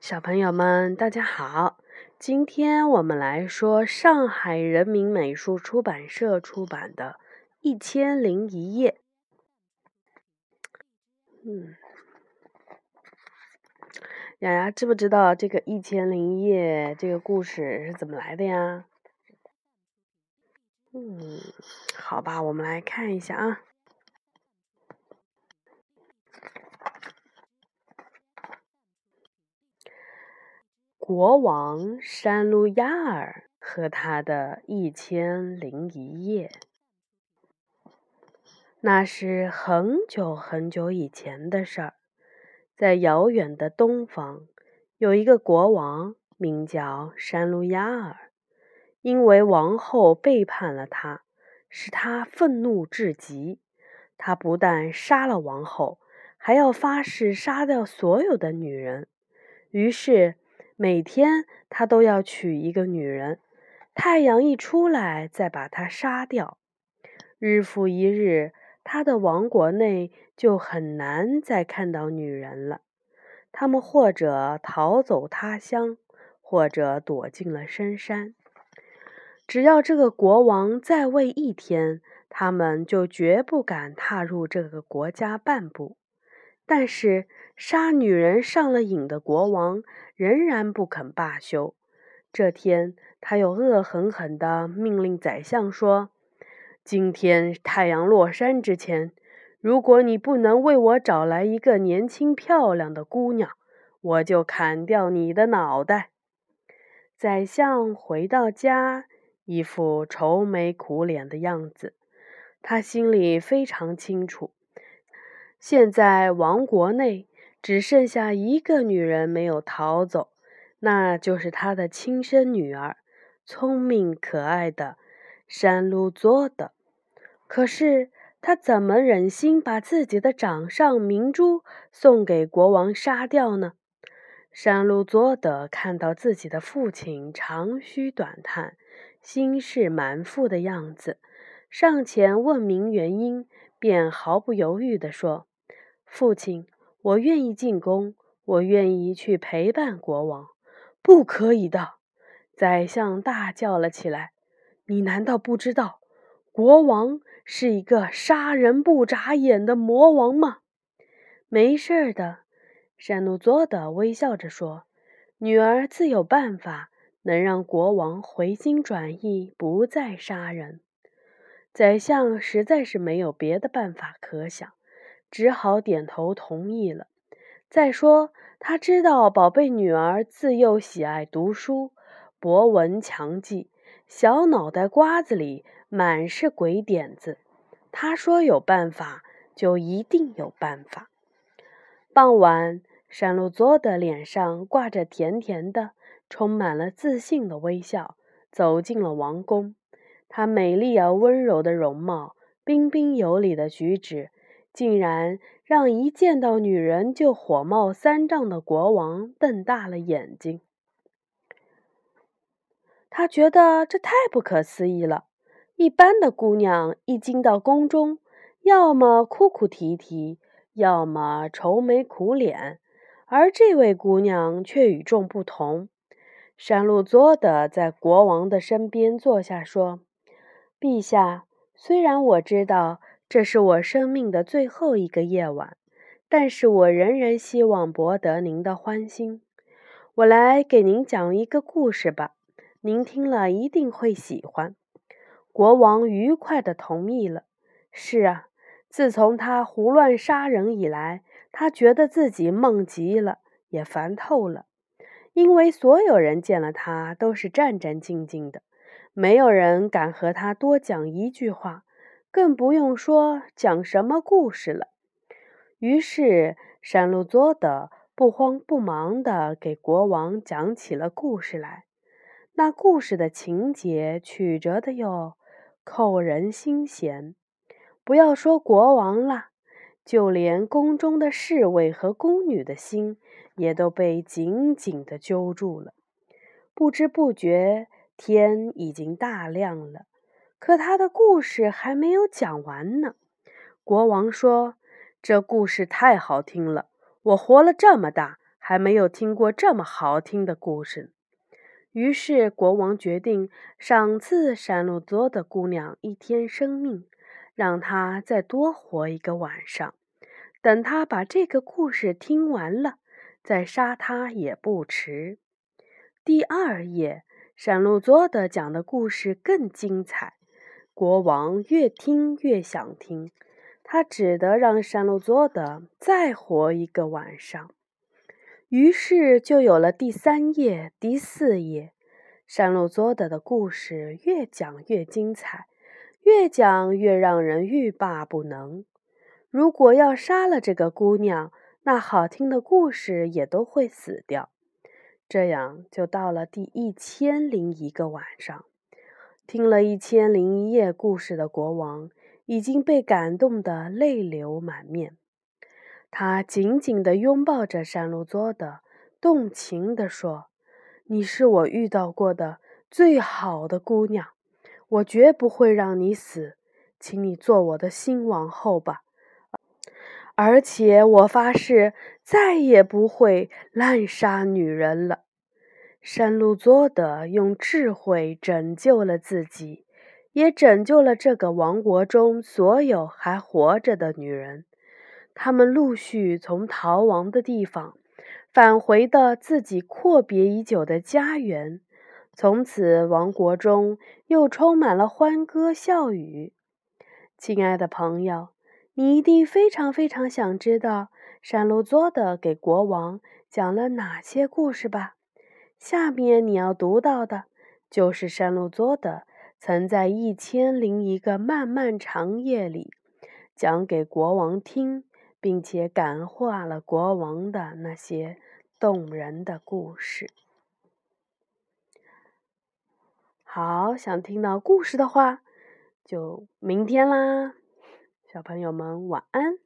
小朋友们，大家好！今天我们来说上海人民美术出版社出版的《一千零一夜》。嗯，雅雅知不知道这个《一千零一夜》这个故事是怎么来的呀？嗯，好吧，我们来看一下啊。国王山路亚尔和他的一千零一夜，那是很久很久以前的事儿。在遥远的东方，有一个国王，名叫山路亚尔。因为王后背叛了他，使他愤怒至极。他不但杀了王后，还要发誓杀掉所有的女人。于是。每天他都要娶一个女人，太阳一出来再把她杀掉。日复一日，他的王国内就很难再看到女人了。他们或者逃走他乡，或者躲进了深山。只要这个国王在位一天，他们就绝不敢踏入这个国家半步。但是，杀女人上了瘾的国王仍然不肯罢休。这天，他又恶狠狠地命令宰相说：“今天太阳落山之前，如果你不能为我找来一个年轻漂亮的姑娘，我就砍掉你的脑袋。”宰相回到家，一副愁眉苦脸的样子。他心里非常清楚。现在王国内只剩下一个女人没有逃走，那就是他的亲生女儿，聪明可爱的山路佐的。可是他怎么忍心把自己的掌上明珠送给国王杀掉呢？山路佐的看到自己的父亲长吁短叹、心事满腹的样子，上前问明原因，便毫不犹豫地说。父亲，我愿意进宫，我愿意去陪伴国王。不可以的！宰相大叫了起来：“你难道不知道，国王是一个杀人不眨眼的魔王吗？”没事的，山怒佐德微笑着说：“女儿自有办法，能让国王回心转意，不再杀人。”宰相实在是没有别的办法可想。只好点头同意了。再说，他知道宝贝女儿自幼喜爱读书，博闻强记，小脑袋瓜子里满是鬼点子。他说有办法，就一定有办法。傍晚，山路佐的脸上挂着甜甜的、充满了自信的微笑，走进了王宫。她美丽而温柔的容貌，彬彬有礼的举止。竟然让一见到女人就火冒三丈的国王瞪大了眼睛。他觉得这太不可思议了。一般的姑娘一进到宫中，要么哭哭啼啼，要么愁眉苦脸，而这位姑娘却与众不同。山路佐的在国王的身边坐下，说：“陛下，虽然我知道。”这是我生命的最后一个夜晚，但是我仍然希望博得您的欢心。我来给您讲一个故事吧，您听了一定会喜欢。国王愉快地同意了。是啊，自从他胡乱杀人以来，他觉得自己梦极了，也烦透了。因为所有人见了他都是战战兢兢的，没有人敢和他多讲一句话。更不用说讲什么故事了。于是山路佐德不慌不忙地给国王讲起了故事来。那故事的情节曲折的哟，扣人心弦。不要说国王了，就连宫中的侍卫和宫女的心也都被紧紧地揪住了。不知不觉，天已经大亮了。可他的故事还没有讲完呢。国王说：“这故事太好听了，我活了这么大，还没有听过这么好听的故事。于是国王决定赏赐山路多的姑娘一天生命，让她再多活一个晚上。等她把这个故事听完了，再杀她也不迟。第二夜，山路多的讲的故事更精彩，国王越听越想听，他只得让山路佐德再活一个晚上。于是就有了第三页、第四页。山路佐德的故事越讲越精彩，越讲越让人欲罢不能。如果要杀了这个姑娘，那好听的故事也都会死掉。这样就到了第一千零一个晚上，听了一千零一夜故事的国王已经被感动得泪流满面。他紧紧地拥抱着山路佐德，动情地说：“你是我遇到过的最好的姑娘，我绝不会让你死，请你做我的新王后吧。而且我发誓，再也不会滥杀女人了。”山路佐德用智慧拯救了自己，也拯救了这个王国中所有还活着的女人。他们陆续从逃亡的地方返回的自己阔别已久的家园，从此王国中又充满了欢歌笑语。亲爱的朋友，你一定非常非常想知道山路佐德给国王讲了哪些故事吧？下面你要读到的就是山路佐德曾在一千零一个漫漫长夜里讲给国王听。并且感化了国王的那些动人的故事。好，想听到故事的话，就明天啦，小朋友们晚安。